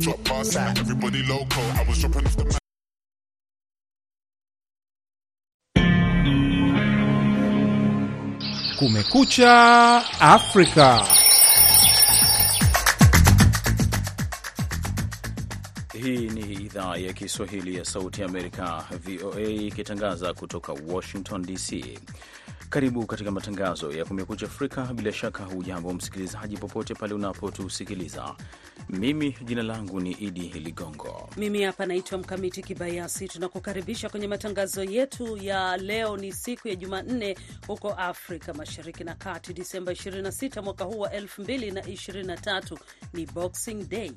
drop bars, everybody loco. I was dropping off the map. Kumekucha Afrika. Hii ni idhaa ya Kiswahili ya Sauti ya Amerika, VOA, ikitangaza kutoka Washington DC. Karibu katika matangazo ya Kumekucha Afrika. Bila shaka hujambo msikilizaji, popote pale unapotusikiliza. Mimi jina langu ni Idi Ligongo. Mimi hapa naitwa Mkamiti Kibayasi. Tunakukaribisha kwenye matangazo yetu ya leo. Ni siku ya Jumanne huko Afrika Mashariki na Kati, Disemba 26 mwaka huu wa 2023. Ni Boxing Day,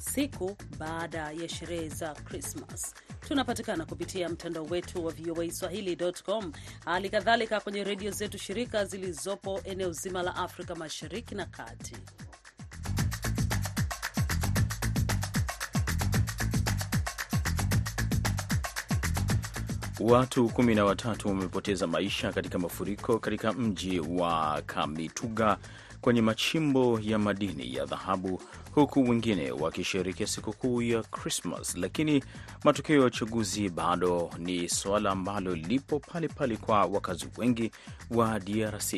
siku baada ya sherehe za Krismas. Tunapatikana kupitia mtandao wetu wa VOA Swahili.com, hali kadhalika kwenye redio zetu shirika zilizopo eneo zima la Afrika Mashariki na Kati. Watu kumi na watatu wamepoteza maisha katika mafuriko katika mji wa Kamituga kwenye machimbo ya madini ya dhahabu, huku wengine wakisherekea sikukuu ya Krismas. Lakini matokeo ya uchaguzi bado ni suala ambalo lipo pale pale kwa wakazi wengi wa DRC.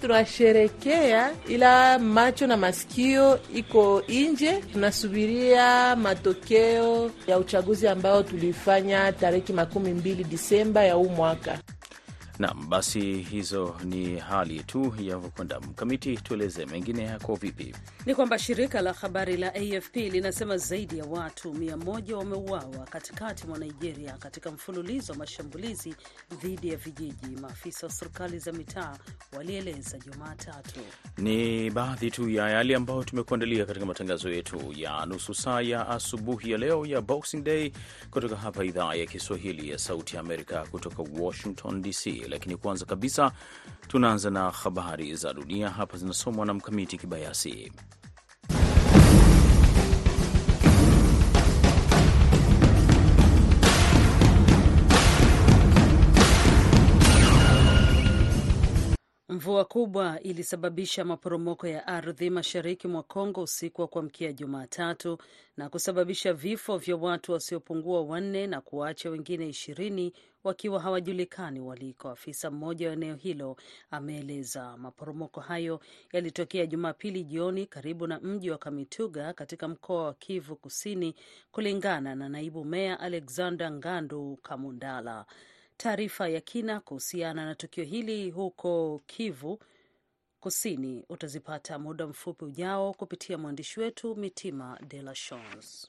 Tunasherekea ila macho na masikio iko nje. Tunasubiria matokeo ya uchaguzi ambao tulifanya tariki makumi mbili Disemba ya huu mwaka. Naam, basi hizo ni hali tu yavyokwenda. Mkamiti, tueleze mengine yako vipi? Ni kwamba shirika la habari la AFP linasema zaidi ya watu mia moja wameuawa katikati mwa Nigeria katika mfululizo wa mashambulizi dhidi ya vijiji, maafisa wa serikali za mitaa walieleza Jumatatu. Ni baadhi tu ya yale ambayo tumekuandalia katika matangazo yetu ya nusu saa ya asubuhi ya leo ya Boxing Day kutoka hapa idhaa ya Kiswahili ya Sauti ya Amerika kutoka Washington DC. Lakini kwanza kabisa tunaanza na habari za dunia. Hapa zinasomwa na Mkamiti Kibayasi. Mvua kubwa ilisababisha maporomoko ya ardhi mashariki mwa Kongo usiku wa kuamkia Jumatatu na kusababisha vifo vya watu wasiopungua wanne na kuwaacha wengine ishirini wakiwa hawajulikani waliko. Afisa mmoja wa eneo hilo ameeleza maporomoko hayo yalitokea Jumapili jioni karibu na mji wa Kamituga katika mkoa wa Kivu Kusini, kulingana na naibu meya Alexander Ngandu Kamundala. Taarifa ya kina kuhusiana na tukio hili huko Kivu Kusini utazipata muda mfupi ujao kupitia mwandishi wetu Mitima De La Chance.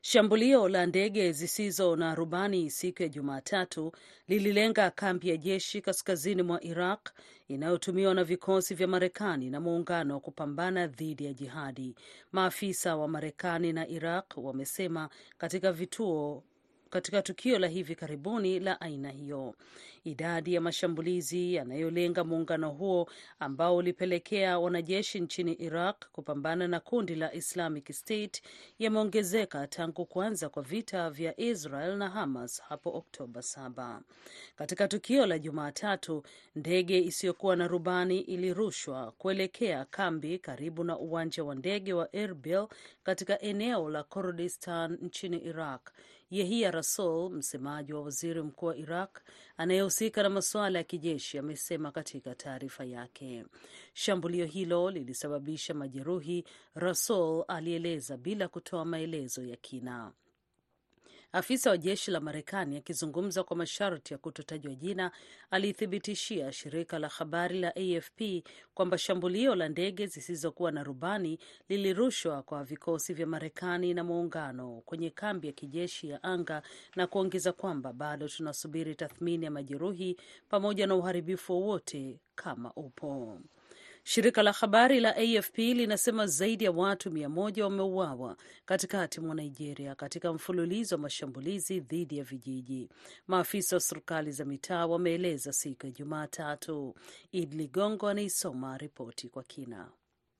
Shambulio la ndege zisizo na rubani siku ya Jumatatu lililenga kambi ya jeshi kaskazini mwa Iraq inayotumiwa na vikosi vya Marekani na muungano wa kupambana dhidi ya jihadi, maafisa wa Marekani na Iraq wamesema katika vituo katika tukio la hivi karibuni la aina hiyo. Idadi ya mashambulizi yanayolenga muungano huo ambao ulipelekea wanajeshi nchini Iraq kupambana na kundi la Islamic State yameongezeka tangu kuanza kwa vita vya Israel na Hamas hapo Oktoba 7. Katika tukio la Jumatatu, ndege isiyokuwa na rubani ilirushwa kuelekea kambi karibu na uwanja wa ndege wa Erbil katika eneo la Kurdistan nchini Iraq. Yehia Rasul, msemaji wa waziri mkuu wa Iraq anayehusika na masuala ya kijeshi, amesema katika taarifa yake. Shambulio hilo lilisababisha majeruhi, Rasul alieleza bila kutoa maelezo ya kina. Afisa wa jeshi la Marekani akizungumza kwa masharti ya kutotajwa jina alithibitishia shirika la habari la AFP kwamba shambulio la ndege zisizokuwa na rubani lilirushwa kwa vikosi vya Marekani na muungano kwenye kambi ya kijeshi ya anga na kuongeza kwamba bado tunasubiri tathmini ya majeruhi pamoja na uharibifu wowote kama upo. Shirika la habari la AFP linasema zaidi ya watu mia moja wameuawa katikati mwa Nigeria katika mfululizo wa mashambulizi dhidi ya vijiji. Maafisa wa serikali za mitaa wameeleza siku ya Jumatatu. Id Ligongo anaisoma ripoti kwa kina.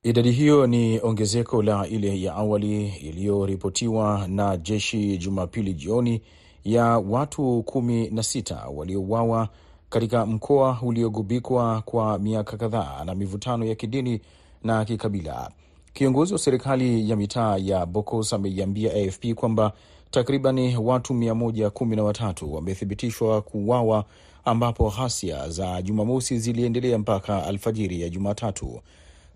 Idadi hiyo ni ongezeko la ile ya awali iliyoripotiwa na jeshi Jumapili jioni ya watu kumi na sita waliouawa katika mkoa uliogubikwa kwa miaka kadhaa na mivutano ya kidini na kikabila. Kiongozi wa serikali ya mitaa ya Bokos ameiambia AFP kwamba takriban watu 113 wamethibitishwa kuuawa, ambapo ghasia za Jumamosi ziliendelea mpaka alfajiri ya Jumatatu.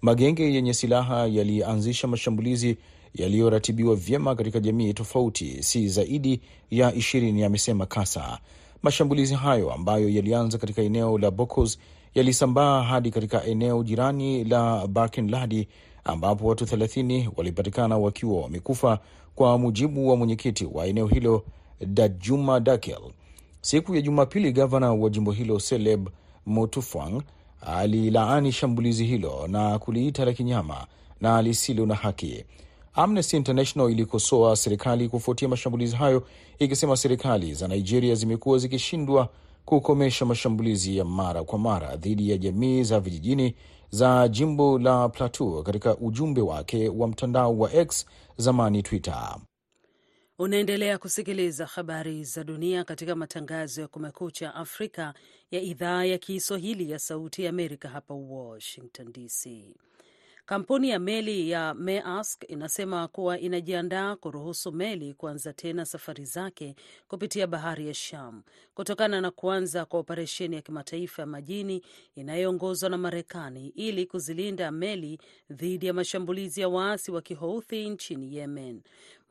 Magenge yenye silaha yalianzisha mashambulizi yaliyoratibiwa vyema katika jamii tofauti, si zaidi ya ishirini, amesema Kasa. Mashambulizi hayo ambayo yalianza katika eneo la Bokos yalisambaa hadi katika eneo jirani la Barkin ambapo watu 30 walipatikana wakiwa wamekufa, kwa mujibu wa mwenyekiti wa eneo hilo Dajuma Dakel. Siku ya Jumapili, gavana wa jimbo hilo Seleb motufang alilaani shambulizi hilo na kuliita la kinyama na lisilo na haki. Amnesty International ilikosoa serikali kufuatia mashambulizi hayo, ikisema serikali za Nigeria zimekuwa zikishindwa kukomesha mashambulizi ya mara kwa mara dhidi ya jamii za vijijini za jimbo la Plateau. Katika ujumbe wake wa mtandao wa X, zamani Twitter. Unaendelea kusikiliza habari za dunia katika matangazo ya Kumekucha Afrika ya idhaa ya Kiswahili ya Sauti ya Amerika hapa Washington DC. Kampuni ya meli ya Maersk inasema kuwa inajiandaa kuruhusu meli kuanza tena safari zake kupitia bahari ya Sham kutokana na kuanza kwa operesheni ya kimataifa ya majini inayoongozwa na Marekani ili kuzilinda meli dhidi ya mashambulizi ya waasi wa Kihouthi nchini Yemen.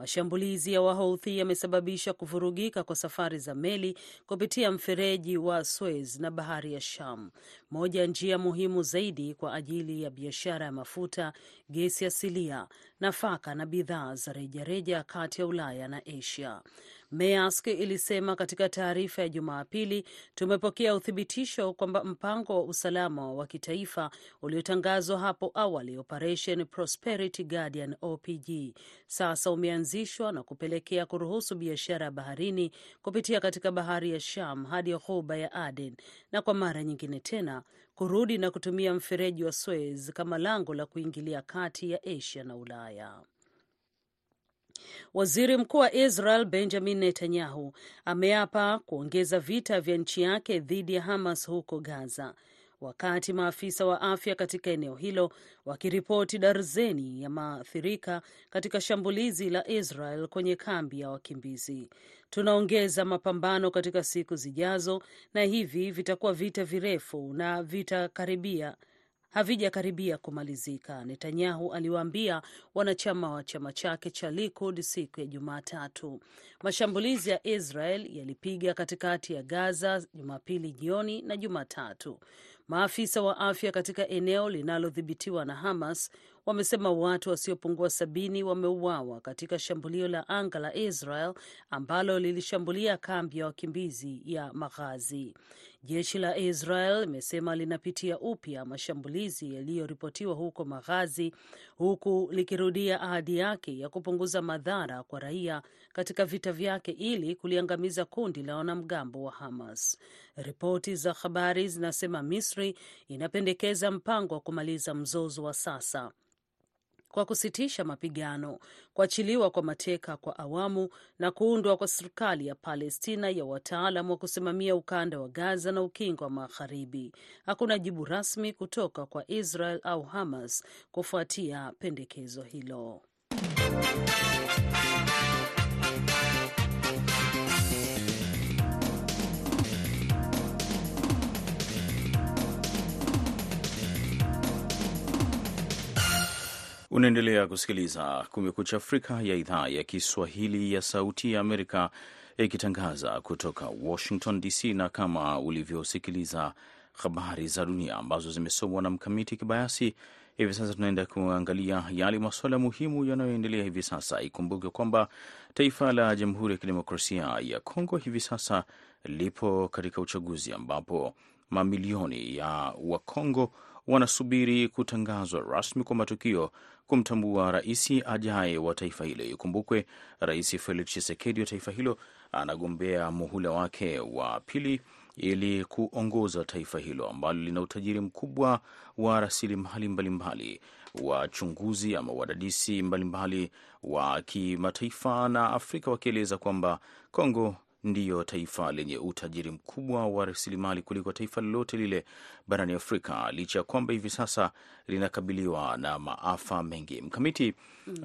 Mashambulizi ya Wahouthi yamesababisha kuvurugika kwa safari za meli kupitia mfereji wa Suez na bahari ya Sham, moja ya njia muhimu zaidi kwa ajili ya biashara ya mafuta, gesi asilia, nafaka na bidhaa za rejareja kati ya Ulaya na Asia. Maersk ilisema katika taarifa ya Jumapili, tumepokea uthibitisho kwamba mpango wa usalama wa kitaifa uliotangazwa hapo awali, Operation Prosperity Guardian OPG, sasa umeanzishwa na kupelekea kuruhusu biashara ya baharini kupitia katika bahari ya Sham hadi ghuba ya Aden na kwa mara nyingine tena kurudi na kutumia mfereji wa Suez kama lango la kuingilia kati ya Asia na Ulaya. Waziri Mkuu wa Israel Benjamin Netanyahu ameapa kuongeza vita vya nchi yake dhidi ya Hamas huko Gaza, wakati maafisa wa afya katika eneo hilo wakiripoti darzeni ya maathirika katika shambulizi la Israel kwenye kambi ya wakimbizi. Tunaongeza mapambano katika siku zijazo, na hivi vitakuwa vita virefu na vitakaribia havijakaribia kumalizika, Netanyahu aliwaambia wanachama wa chama chake cha Likud siku ya Jumatatu. Mashambulizi ya Israel yalipiga katikati ya Gaza Jumapili jioni na Jumatatu. Maafisa wa afya katika eneo linalodhibitiwa na Hamas wamesema watu wasiopungua sabini wameuawa katika shambulio la anga la Israel ambalo lilishambulia kambi ya wakimbizi ya Maghazi. Jeshi la Israel limesema linapitia upya mashambulizi yaliyoripotiwa huko Maghazi, huku likirudia ahadi yake ya kupunguza madhara kwa raia katika vita vyake ili kuliangamiza kundi la wanamgambo wa Hamas. Ripoti za habari zinasema Misri inapendekeza mpango wa kumaliza mzozo wa sasa kwa kusitisha mapigano, kuachiliwa kwa mateka kwa awamu na kuundwa kwa serikali ya Palestina ya wataalam wa kusimamia ukanda wa Gaza na ukingo wa Magharibi. Hakuna jibu rasmi kutoka kwa Israel au Hamas kufuatia pendekezo hilo. Unaendelea kusikiliza Kumekucha Afrika ya idhaa ya Kiswahili ya Sauti ya Amerika ikitangaza kutoka Washington DC, na kama ulivyosikiliza habari za dunia ambazo zimesomwa na Mkamiti Kibayasi, hivi sasa tunaenda kuangalia yale masuala muhimu yanayoendelea hivi sasa. Ikumbuke kwamba taifa la Jamhuri ya Kidemokrasia ya Kongo hivi sasa lipo katika uchaguzi ambapo mamilioni ya Wakongo wanasubiri kutangazwa rasmi kwa matukio kumtambua rais ajaye wa taifa hilo. Ikumbukwe Rais Felix Tshisekedi wa taifa hilo anagombea muhula wake wa pili ili kuongoza taifa hilo ambalo lina utajiri mkubwa wa rasilimali mbalimbali. Wachunguzi ama wadadisi mbalimbali wa kimataifa na Afrika wakieleza kwamba Kongo ndiyo taifa lenye utajiri mkubwa wa rasilimali kuliko taifa lolote lile barani Afrika, licha ya kwamba hivi sasa linakabiliwa na maafa mengi. Mkamiti, uh,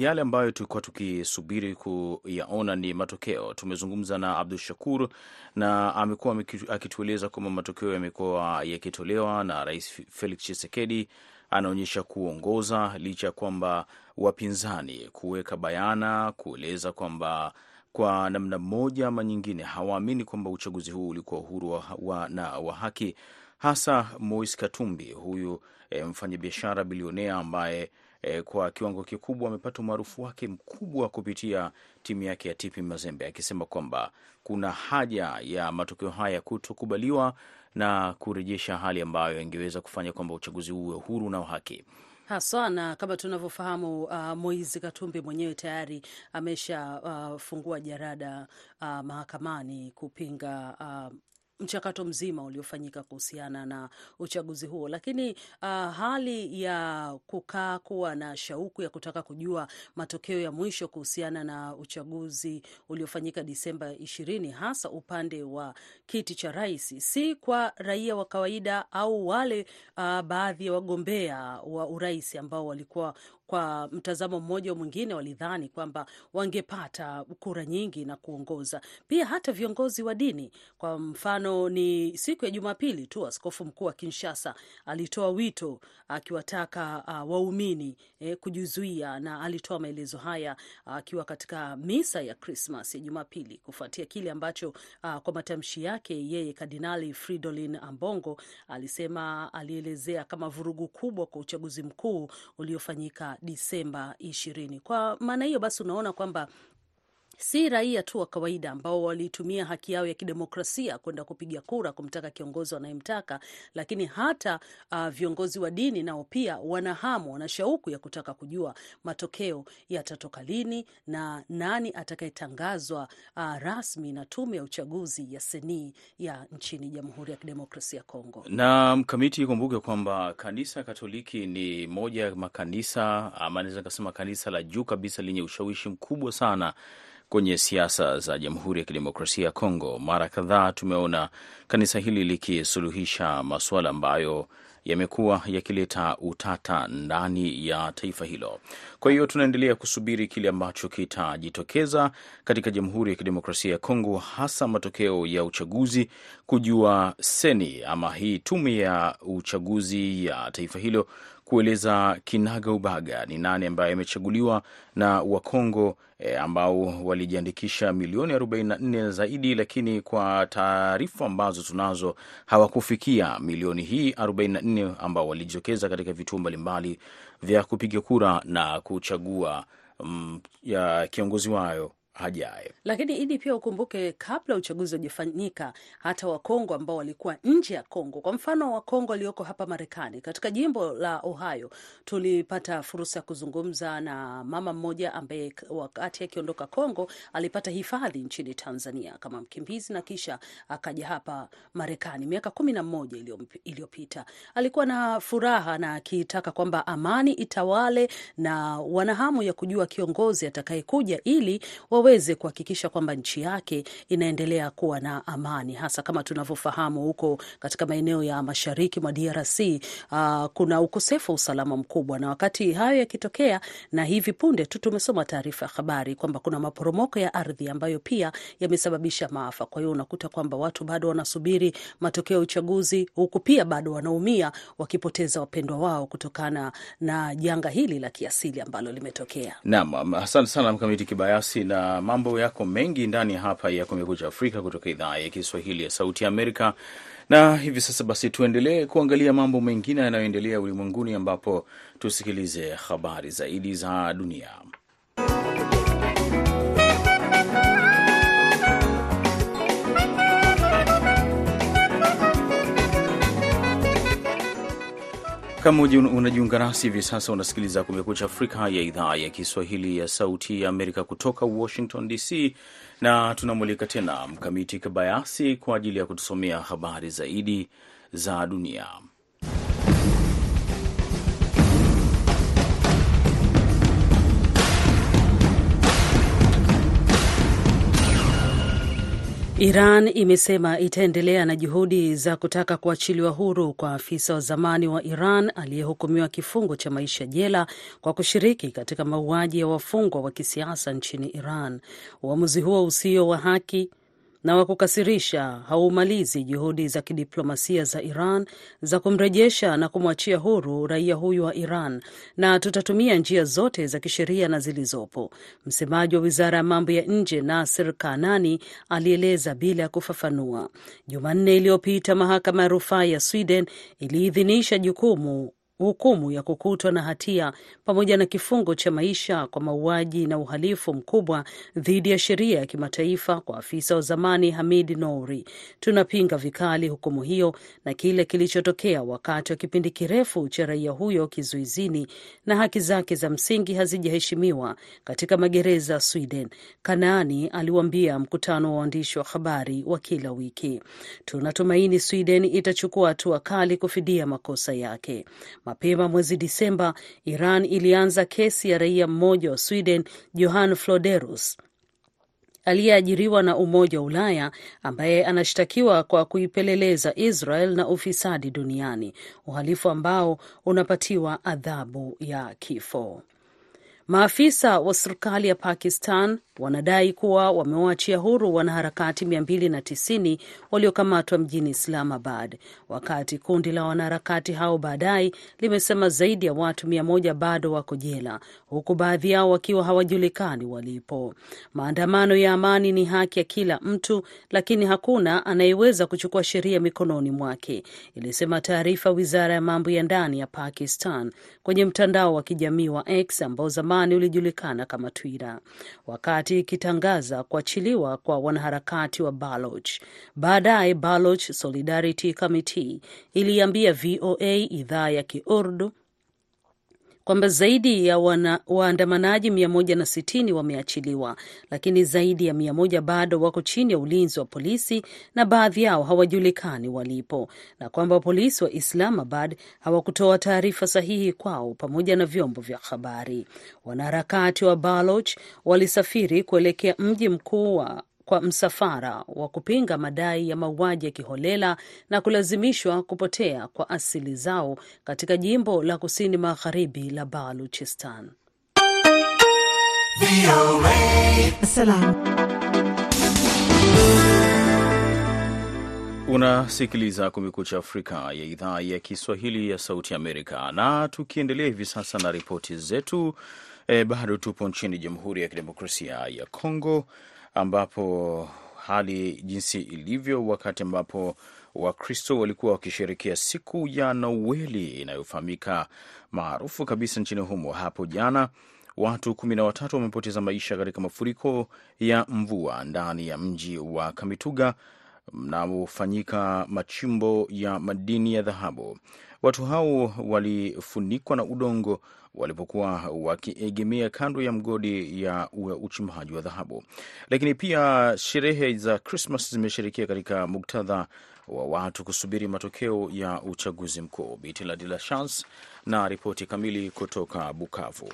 yale ambayo tulikuwa tukisubiri kuyaona ni matokeo. Tumezungumza na Abdu Shakur na amekuwa akitueleza kwamba matokeo yamekuwa yakitolewa na Rais Felix Tshisekedi anaonyesha kuongoza licha ya kwamba wapinzani kuweka bayana kueleza kwamba kwa namna moja ama nyingine hawaamini kwamba uchaguzi huu ulikuwa uhuru wa, wa, na wa haki, hasa Moise Katumbi huyu e, mfanyabiashara bilionea ambaye e, kwa kiwango kikubwa amepata umaarufu wake mkubwa kupitia timu yake ya TP Mazembe, akisema kwamba kuna haja ya matokeo haya kutokubaliwa na kurejesha hali ambayo ingeweza kufanya kwamba uchaguzi huu uwe huru na wa haki haswa na kama tunavyofahamu uh, Moizi Katumbi mwenyewe tayari ameshafungua uh, jarada uh, mahakamani kupinga uh, mchakato mzima uliofanyika kuhusiana na uchaguzi huo, lakini uh, hali ya kukaa kuwa na shauku ya kutaka kujua matokeo ya mwisho kuhusiana na uchaguzi uliofanyika Disemba ishirini, hasa upande wa kiti cha rais, si kwa raia wa kawaida au wale uh, baadhi ya wagombea wa urais ambao walikuwa kwa mtazamo mmoja mwingine walidhani kwamba wangepata kura nyingi na kuongoza. Pia hata viongozi wa dini, kwa mfano, ni siku ya Jumapili tu askofu mkuu wa Kinshasa alitoa wito akiwataka uh, waumini eh, kujizuia, na alitoa maelezo haya akiwa uh, katika misa ya Krismas ya Jumapili kufuatia kile ambacho uh, kwa matamshi yake yeye Kardinali Fridolin Ambongo alisema, alielezea kama vurugu kubwa kwa uchaguzi mkuu uliofanyika Disemba ishirini. Kwa maana hiyo basi unaona kwamba si raia tu wa kawaida ambao walitumia haki yao ya kidemokrasia kwenda kupiga kura kumtaka kiongozi wanayemtaka, lakini hata uh, viongozi wa dini nao pia wana hamu, wana shauku ya kutaka kujua matokeo yatatoka lini na nani atakayetangazwa uh, rasmi na tume ya uchaguzi ya seni ya nchini Jamhuri ya Kidemokrasia ya Kongo. Na mkamiti, kumbuke kwamba kanisa Katoliki ni moja ya makanisa ama naweza kasema kanisa la juu kabisa lenye ushawishi mkubwa sana kwenye siasa za Jamhuri ya Kidemokrasia ya Kongo. Mara kadhaa tumeona kanisa hili likisuluhisha masuala ambayo yamekuwa yakileta utata ndani ya taifa hilo. Kwa hiyo tunaendelea kusubiri kile ambacho kitajitokeza katika Jamhuri ya Kidemokrasia ya Kongo, hasa matokeo ya uchaguzi, kujua seni ama hii tume ya uchaguzi ya taifa hilo kueleza kinaga ubaga ni nani ambaye amechaguliwa na Wakongo e, ambao walijiandikisha milioni 44 zaidi, lakini kwa taarifa ambazo tunazo hawakufikia milioni hii 44 ambao walijitokeza katika vituo mbalimbali vya kupiga kura na kuchagua mm, ya kiongozi wao hajaye. Lakini Idi, pia ukumbuke, kabla uchaguzi hujafanyika, hata Wakongo ambao walikuwa nje ya Kongo, kwa mfano Wakongo walioko hapa Marekani, katika jimbo la Ohio, tulipata fursa ya kuzungumza na mama mmoja ambaye wakati akiondoka Kongo alipata hifadhi nchini Tanzania kama mkimbizi na kisha akaja hapa Marekani miaka kumi na mmoja iliyopita. Alikuwa na furaha na akitaka kwamba amani itawale na wanahamu ya kujua kiongozi atakayekuja ili waweze kuhakikisha kwamba nchi yake inaendelea kuwa na amani, hasa kama tunavyofahamu huko katika maeneo ya mashariki mwa DRC uh, kuna ukosefu wa usalama mkubwa, na wakati hayo yakitokea, na hivi punde tu tumesoma taarifa ya habari kwamba kuna maporomoko ya ardhi ambayo pia yamesababisha maafa. Kwa hiyo unakuta kwamba watu bado wanasubiri matokeo ya uchaguzi, huku pia bado wanaumia wakipoteza wapendwa wao kutokana na janga hili la kiasili ambalo limetokea. Naam, asante sana Mkamiti Kibayasi na mambo yako mengi ndani hapa ya Kumekucha Afrika kutoka idhaa ya Kiswahili ya Sauti Amerika. Na hivi sasa basi, tuendelee kuangalia mambo mengine yanayoendelea ulimwenguni, ambapo tusikilize habari zaidi za dunia. Kama unajiunga nasi hivi sasa, unasikiliza Kumekucha Afrika ya idhaa ya Kiswahili ya Sauti ya Amerika kutoka Washington DC, na tunamulika tena Mkamiti Kibayasi kwa ajili ya kutusomea habari zaidi za dunia. Iran imesema itaendelea na juhudi za kutaka kuachiliwa huru kwa afisa wa zamani wa Iran aliyehukumiwa kifungo cha maisha jela kwa kushiriki katika mauaji ya wafungwa wa kisiasa nchini Iran. Uamuzi huo usio wa haki na wa kukasirisha haumalizi juhudi za kidiplomasia za Iran za kumrejesha na kumwachia huru raia huyu wa Iran, na tutatumia njia zote za kisheria na zilizopo, msemaji wa wizara ya mambo ya nje Nasir Kanani alieleza bila ya kufafanua. Jumanne iliyopita mahakama ya rufaa ya Sweden iliidhinisha jukumu hukumu ya kukutwa na hatia pamoja na kifungo cha maisha kwa mauaji na uhalifu mkubwa dhidi ya sheria ya kimataifa kwa afisa wa zamani Hamid Nouri. Tunapinga vikali hukumu hiyo na kile kilichotokea wakati wa kipindi kirefu cha raia huyo kizuizini na haki zake za msingi hazijaheshimiwa katika magereza Sweden, Kanaani aliwaambia mkutano wa waandishi wa habari wa kila wiki. Tunatumaini Sweden itachukua hatua kali kufidia makosa yake. Mapema mwezi Disemba, Iran ilianza kesi ya raia mmoja wa Sweden, Johan Floderus aliyeajiriwa na Umoja wa Ulaya ambaye anashtakiwa kwa kuipeleleza Israel na ufisadi duniani, uhalifu ambao unapatiwa adhabu ya kifo. Maafisa wa serikali ya Pakistan wanadai kuwa wamewaachia huru wanaharakati 290 waliokamatwa mjini Islamabad, wakati kundi la wanaharakati hao baadaye limesema zaidi ya watu 100 bado wako jela, huku baadhi yao wakiwa hawajulikani walipo. Maandamano ya amani ni haki ya kila mtu, lakini hakuna anayeweza kuchukua sheria mikononi mwake, ilisema taarifa wizara ya mambo ya ndani ya Pakistan kwenye mtandao wa kijamii wa X ambao zamani ulijulikana kama Twitter, wakati ikitangaza kuachiliwa kwa wanaharakati wa Baloch. Baadaye Baloch Solidarity Committee iliambia VOA idhaa ya Kiurdu kwamba zaidi ya wana, waandamanaji 160 wameachiliwa, lakini zaidi ya 100 bado wako chini ya ulinzi wa polisi na baadhi yao hawajulikani walipo, na kwamba polisi wa Islamabad hawakutoa taarifa sahihi kwao pamoja na vyombo vya habari. Wanaharakati wa Baloch walisafiri kuelekea mji mkuu wa kwa msafara wa kupinga madai ya mauaji ya kiholela na kulazimishwa kupotea kwa asili zao katika jimbo la kusini magharibi la Baluchistan. Unasikiliza Kumekucha Afrika ya idhaa ya Kiswahili ya Sauti Amerika, na tukiendelea hivi sasa na ripoti zetu, e, bado tupo nchini Jamhuri ya Kidemokrasia ya Kongo ambapo hali jinsi ilivyo wakati ambapo Wakristo walikuwa wakisherekea siku ya Noeli inayofahamika maarufu kabisa nchini humo. Hapo jana watu kumi na watatu wamepoteza maisha katika mafuriko ya mvua ndani ya mji wa Kamituga mnaofanyika machimbo ya madini ya dhahabu. Watu hao walifunikwa na udongo walipokuwa wakiegemea kando ya mgodi ya uchimbaji wa dhahabu. Lakini pia sherehe za Krismas zimesherekea katika muktadha wa watu kusubiri matokeo ya uchaguzi mkuu. Bitila de la Chance na ripoti kamili kutoka Bukavu.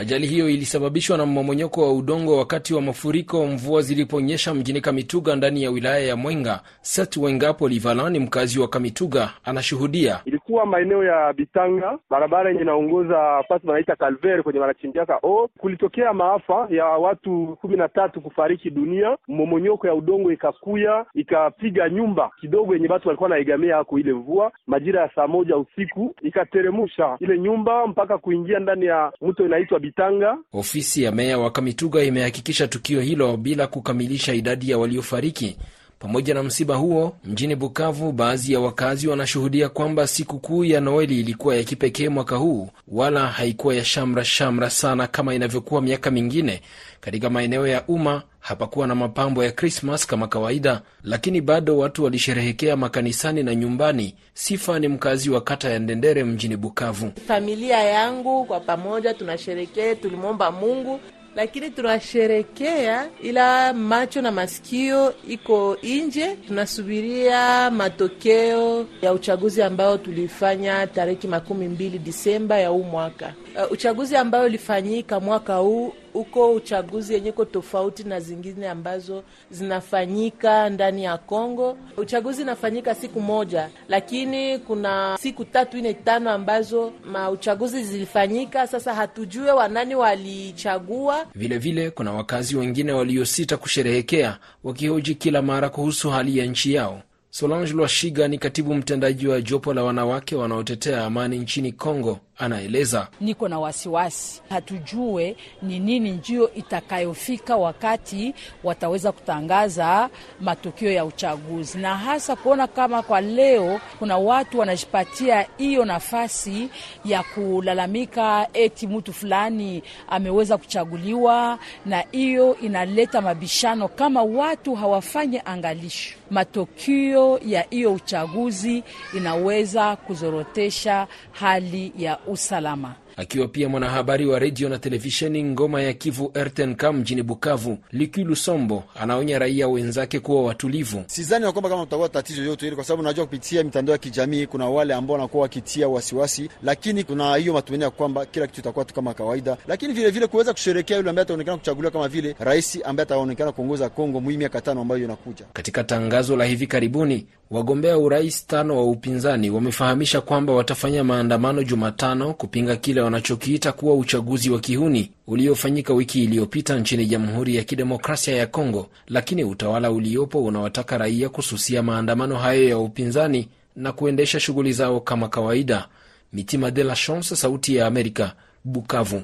Ajali hiyo ilisababishwa na mmomonyoko wa udongo wakati wa mafuriko mvua ziliponyesha mjini Kamituga ndani ya wilaya ya Mwenga. Set Wengapo Livalan ni mkazi wa Kamituga, anashuhudia. Ilikuwa maeneo ya Bitanga, barabara yenye inaongoza fasi wanaita Calvaire kwenye wanachimbiaka o, kulitokea maafa ya watu kumi na tatu kufariki dunia. Mmomonyoko ya udongo ikakuya ikapiga nyumba kidogo yenye watu walikuwa naegamia hako ile mvua, majira ya saa moja usiku ikateremusha ile nyumba mpaka kuingia ndani ya mto inaitwa Bitanga. Ofisi ya meya wa Kamituga imehakikisha tukio hilo bila kukamilisha idadi ya waliofariki. Pamoja na msiba huo, mjini Bukavu, baadhi ya wakazi wanashuhudia kwamba sikukuu ya Noeli ilikuwa ya kipekee mwaka huu, wala haikuwa ya shamra shamra sana kama inavyokuwa miaka mingine. Katika maeneo ya umma hapakuwa na mapambo ya Krismas kama kawaida, lakini bado watu walisherehekea makanisani na nyumbani. Sifa ni mkazi wa kata ya Ndendere mjini Bukavu. Familia yangu kwa pamoja tunasherekea, tulimwomba Mungu lakini tunasherekea, ila macho na masikio iko nje. Tunasubiria matokeo ya uchaguzi ambao tulifanya tariki makumi mbili Disemba ya huu mwaka. Uh, uchaguzi ambayo ulifanyika mwaka huu uko uchaguzi yenye ko tofauti na zingine ambazo zinafanyika ndani ya Kongo. Uchaguzi inafanyika siku moja, lakini kuna siku tatu ine tano ambazo mauchaguzi zilifanyika. Sasa hatujue wanani walichagua. Vilevile kuna wakazi wengine waliosita kusherehekea, wakihoji kila mara kuhusu hali ya nchi yao. Solange Lwashiga ni katibu mtendaji wa jopo la wanawake wanaotetea amani nchini Kongo. Anaeleza, niko na wasiwasi, hatujue ni nini njio itakayofika wakati wataweza kutangaza matokeo ya uchaguzi, na hasa kuona kama kwa leo kuna watu wanajipatia hiyo nafasi ya kulalamika eti mtu fulani ameweza kuchaguliwa, na hiyo inaleta mabishano kama watu hawafanye angalisho. Matokeo ya hiyo uchaguzi inaweza kuzorotesha hali ya usalama. Akiwa pia mwanahabari wa redio na televisheni Ngoma ya Kivu RTNK mjini Bukavu, Liki Lusombo anaonya raia wenzake kuwa watulivu. Sidhani ya kwamba kama tutakuwa tatizo yote hili, kwa sababu najua kupitia mitandao ya kijamii kuna wale ambao wanakuwa wakitia wasiwasi, lakini kuna hiyo matumaini ya kwamba kila kitu itakuwa tu kama kawaida, lakini vilevile kuweza kusherekea yule ambaye ataonekana kuchaguliwa kama vile rais ambaye ataonekana kuongoza Kongo mwi miaka tano ambayo inakuja. Katika tangazo la hivi karibuni, wagombea urais tano wa upinzani wamefahamisha kwamba watafanya maandamano Jumatano kupinga kile wanachokiita kuwa uchaguzi wa kihuni uliofanyika wiki iliyopita nchini Jamhuri ya Kidemokrasia ya Kongo, lakini utawala uliopo unawataka raia kususia maandamano hayo ya upinzani na kuendesha shughuli zao kama kawaida. Mitima de la Chance, Sauti ya Amerika, Bukavu.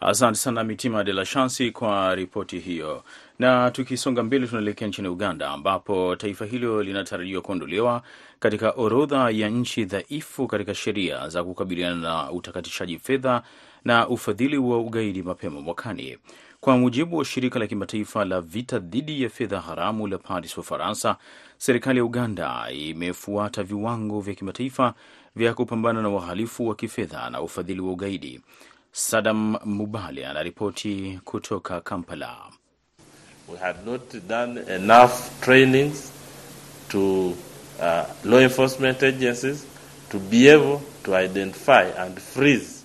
Asante sana Mitima de la Chance kwa ripoti hiyo. Na tukisonga mbele, tunaelekea nchini Uganda ambapo taifa hilo linatarajiwa kuondolewa katika orodha ya nchi dhaifu katika sheria za kukabiliana na utakatishaji fedha na ufadhili wa ugaidi mapema mwakani. Kwa mujibu wa shirika la kimataifa la vita dhidi ya fedha haramu la Paris, Ufaransa, serikali ya Uganda imefuata viwango vya kimataifa vya kupambana na uhalifu wa kifedha na ufadhili wa ugaidi. Sadam Mubale anaripoti kutoka Kampala. We had not done enough trainings to uh, law enforcement agencies to be able to identify and freeze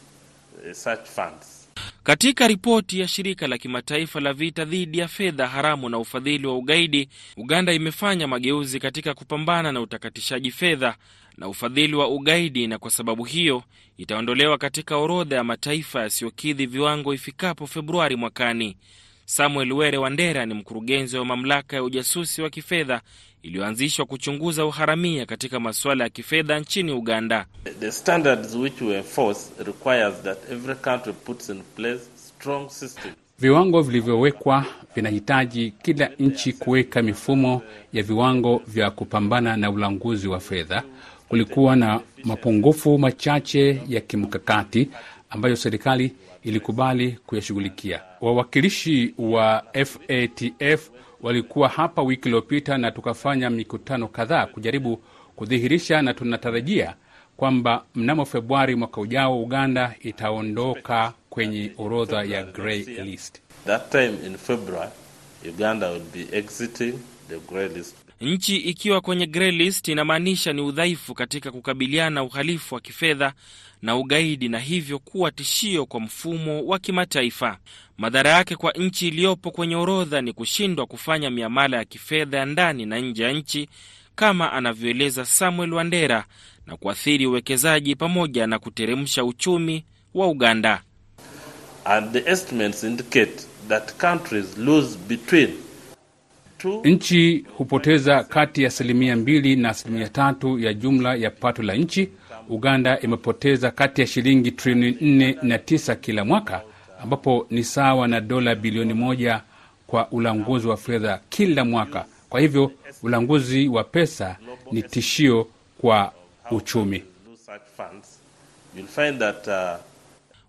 uh, such funds. Katika ripoti ya shirika la kimataifa la vita dhidi ya fedha haramu na ufadhili wa ugaidi, Uganda imefanya mageuzi katika kupambana na utakatishaji fedha na ufadhili wa ugaidi, na kwa sababu hiyo itaondolewa katika orodha ya mataifa yasiyokidhi viwango ifikapo Februari mwakani. Samuel Were Wandera ni mkurugenzi wa mamlaka ya ujasusi wa kifedha iliyoanzishwa kuchunguza uharamia katika masuala ya kifedha nchini Uganda. The standards which we enforce requires that every country puts in place strong systems. Viwango vilivyowekwa vinahitaji kila nchi kuweka mifumo ya viwango vya kupambana na ulanguzi wa fedha. Kulikuwa na mapungufu machache ya kimkakati ambayo serikali ilikubali kuyashughulikia. Wawakilishi wa FATF walikuwa hapa wiki iliyopita na tukafanya mikutano kadhaa kujaribu kudhihirisha, na tunatarajia kwamba mnamo Februari mwaka ujao Uganda itaondoka kwenye orodha ya grey list. That time in February, Uganda will be exiting the grey list. Nchi ikiwa kwenye grey list inamaanisha ni udhaifu katika kukabiliana na uhalifu wa kifedha na ugaidi, na hivyo kuwa tishio kwa mfumo wa kimataifa. Madhara yake kwa nchi iliyopo kwenye orodha ni kushindwa kufanya miamala ya kifedha ya ndani na nje ya nchi, kama anavyoeleza Samuel Wandera, na kuathiri uwekezaji pamoja na kuteremsha uchumi wa Uganda. And the Nchi hupoteza kati ya asilimia mbili na asilimia tatu ya jumla ya pato la nchi. Uganda imepoteza kati ya shilingi trilioni nne na tisa kila mwaka, ambapo ni sawa na dola bilioni moja kwa ulanguzi wa fedha kila mwaka. Kwa hivyo ulanguzi wa pesa ni tishio kwa uchumi.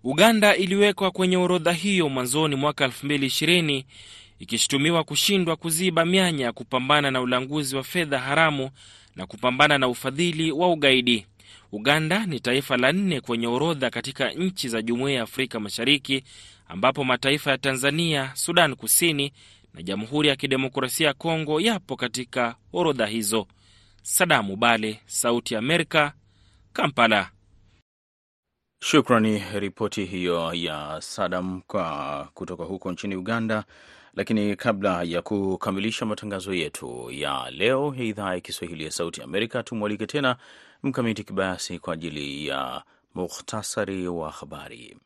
Uganda iliwekwa kwenye orodha hiyo mwanzoni mwaka 2020 ikishutumiwa kushindwa kuziba mianya ya kupambana na ulanguzi wa fedha haramu na kupambana na ufadhili wa ugaidi. Uganda ni taifa la nne kwenye orodha katika nchi za Jumuiya ya Afrika Mashariki, ambapo mataifa ya Tanzania, Sudan Kusini na Jamhuri ya Kidemokrasia ya Kongo yapo katika orodha hizo. Sadamu Bale, Sauti ya Amerika, Kampala. Shukrani ripoti hiyo ya Sadam kwa kutoka huko nchini Uganda. Lakini kabla ya kukamilisha matangazo yetu ya leo ya idhaa ya Kiswahili ya Sauti Amerika, tumwalike tena Mkamiti Kibayasi kwa ajili ya mukhtasari wa habari.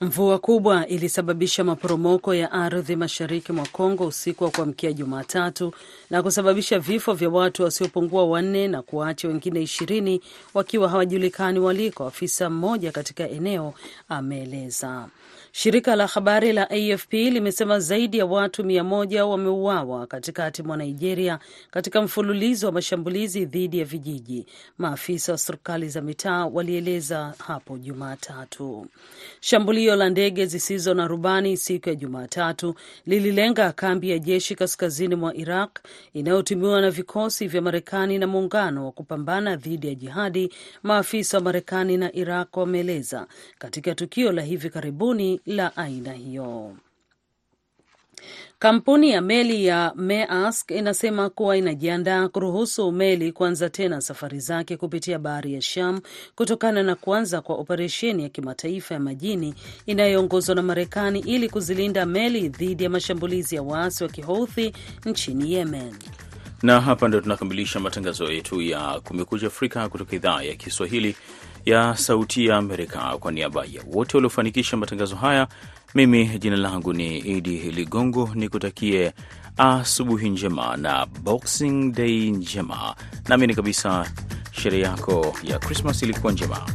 Mvua kubwa ilisababisha maporomoko ya ardhi mashariki mwa Kongo usiku wa kuamkia Jumatatu na kusababisha vifo vya watu wasiopungua wanne na kuwaacha wengine ishirini wakiwa hawajulikani waliko, afisa mmoja katika eneo ameeleza. Shirika la habari la AFP limesema zaidi ya watu mia moja wameuawa katikati mwa Nigeria katika mfululizo wa mashambulizi dhidi ya vijiji, maafisa wa serikali za mitaa walieleza hapo Jumatatu. Shambulio la ndege zisizo na rubani siku ya Jumatatu lililenga kambi ya jeshi kaskazini mwa Iraq inayotumiwa na vikosi vya Marekani na muungano wa kupambana dhidi ya jihadi, maafisa wa Marekani na Iraq wameeleza katika tukio la hivi karibuni la aina hiyo. Kampuni ya meli ya Maersk inasema kuwa inajiandaa kuruhusu meli kuanza tena safari zake kupitia bahari ya Sham kutokana na kuanza kwa operesheni ya kimataifa ya majini inayoongozwa na Marekani ili kuzilinda meli dhidi ya mashambulizi ya waasi wa Kihouthi nchini Yemen. Na hapa ndo tunakamilisha matangazo yetu ya Kumekucha Afrika kutoka idhaa ya Kiswahili ya Sauti ya Amerika. Kwa niaba ya wote waliofanikisha matangazo haya, mimi jina langu ni Idi Ligongo, ni kutakie asubuhi njema na Boxing Day njema. Naamini kabisa sherehe yako ya Krismas ilikuwa njema.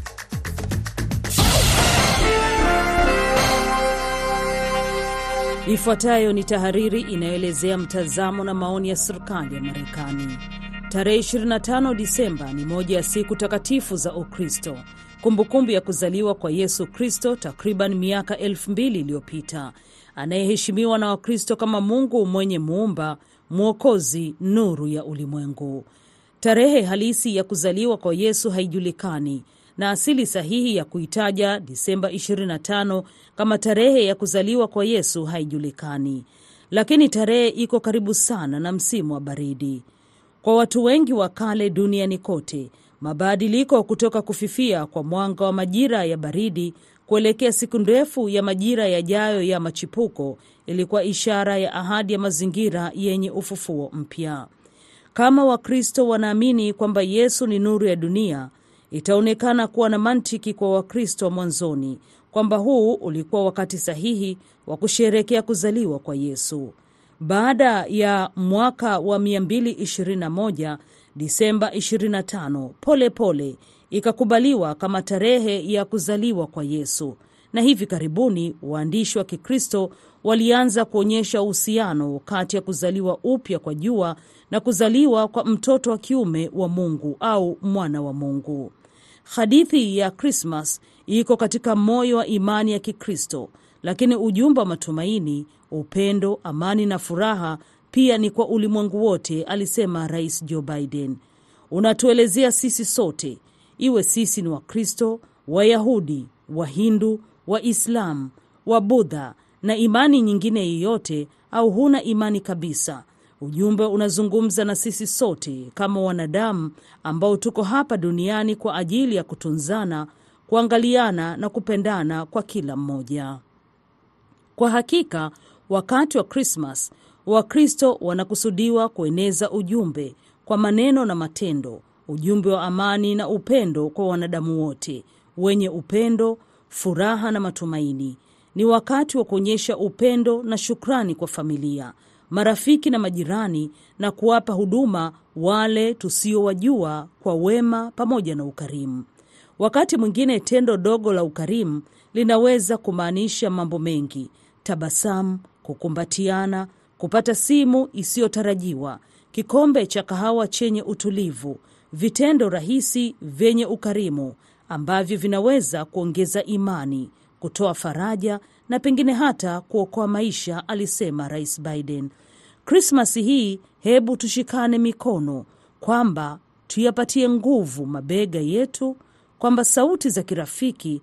Ifuatayo ni tahariri inayoelezea mtazamo na maoni ya serikali ya Marekani. Tarehe 25 Disemba ni moja ya siku takatifu za Ukristo, kumbukumbu ya kuzaliwa kwa Yesu Kristo takriban miaka elfu mbili iliyopita, anayeheshimiwa na Wakristo kama Mungu mwenye muumba, mwokozi, nuru ya ulimwengu. Tarehe halisi ya kuzaliwa kwa Yesu haijulikani na asili sahihi ya kuitaja Disemba 25 kama tarehe ya kuzaliwa kwa Yesu haijulikani, lakini tarehe iko karibu sana na msimu wa baridi. Kwa watu wengi wa kale duniani kote, mabadiliko kutoka kufifia kwa mwanga wa majira ya baridi kuelekea siku ndefu ya majira yajayo ya machipuko ilikuwa ishara ya ahadi ya mazingira yenye ufufuo mpya. Kama Wakristo wanaamini kwamba Yesu ni nuru ya dunia, itaonekana kuwa na mantiki kwa Wakristo wa mwanzoni kwamba huu ulikuwa wakati sahihi wa kusherehekea kuzaliwa kwa Yesu. Baada ya mwaka wa 221 Disemba 25 pole pole ikakubaliwa kama tarehe ya kuzaliwa kwa Yesu, na hivi karibuni waandishi wa Kikristo walianza kuonyesha uhusiano kati ya kuzaliwa upya kwa jua na kuzaliwa kwa mtoto wa kiume wa Mungu au mwana wa Mungu. Hadithi ya Krismas iko katika moyo wa imani ya Kikristo, lakini ujumbe wa matumaini, upendo, amani na furaha pia ni kwa ulimwengu wote, alisema Rais Joe Biden. Unatuelezea sisi sote, iwe sisi ni Wakristo, Wayahudi, Wahindu, Waislamu, Wabudha na imani nyingine yoyote, au huna imani kabisa. Ujumbe unazungumza na sisi sote kama wanadamu ambao tuko hapa duniani kwa ajili ya kutunzana, kuangaliana na kupendana kwa kila mmoja. Kwa hakika, wakati wa Krismas Wakristo wanakusudiwa kueneza ujumbe kwa maneno na matendo, ujumbe wa amani na upendo kwa wanadamu wote, wenye upendo, furaha na matumaini. Ni wakati wa kuonyesha upendo na shukrani kwa familia, marafiki na majirani, na kuwapa huduma wale tusiowajua kwa wema pamoja na ukarimu. Wakati mwingine tendo dogo la ukarimu linaweza kumaanisha mambo mengi: tabasamu, kukumbatiana, kupata simu isiyotarajiwa, kikombe cha kahawa chenye utulivu, vitendo rahisi vyenye ukarimu ambavyo vinaweza kuongeza imani, kutoa faraja na pengine hata kuokoa maisha, alisema Rais Biden. Krismasi hii hebu tushikane mikono, kwamba tuyapatie nguvu mabega yetu, kwamba sauti za kirafiki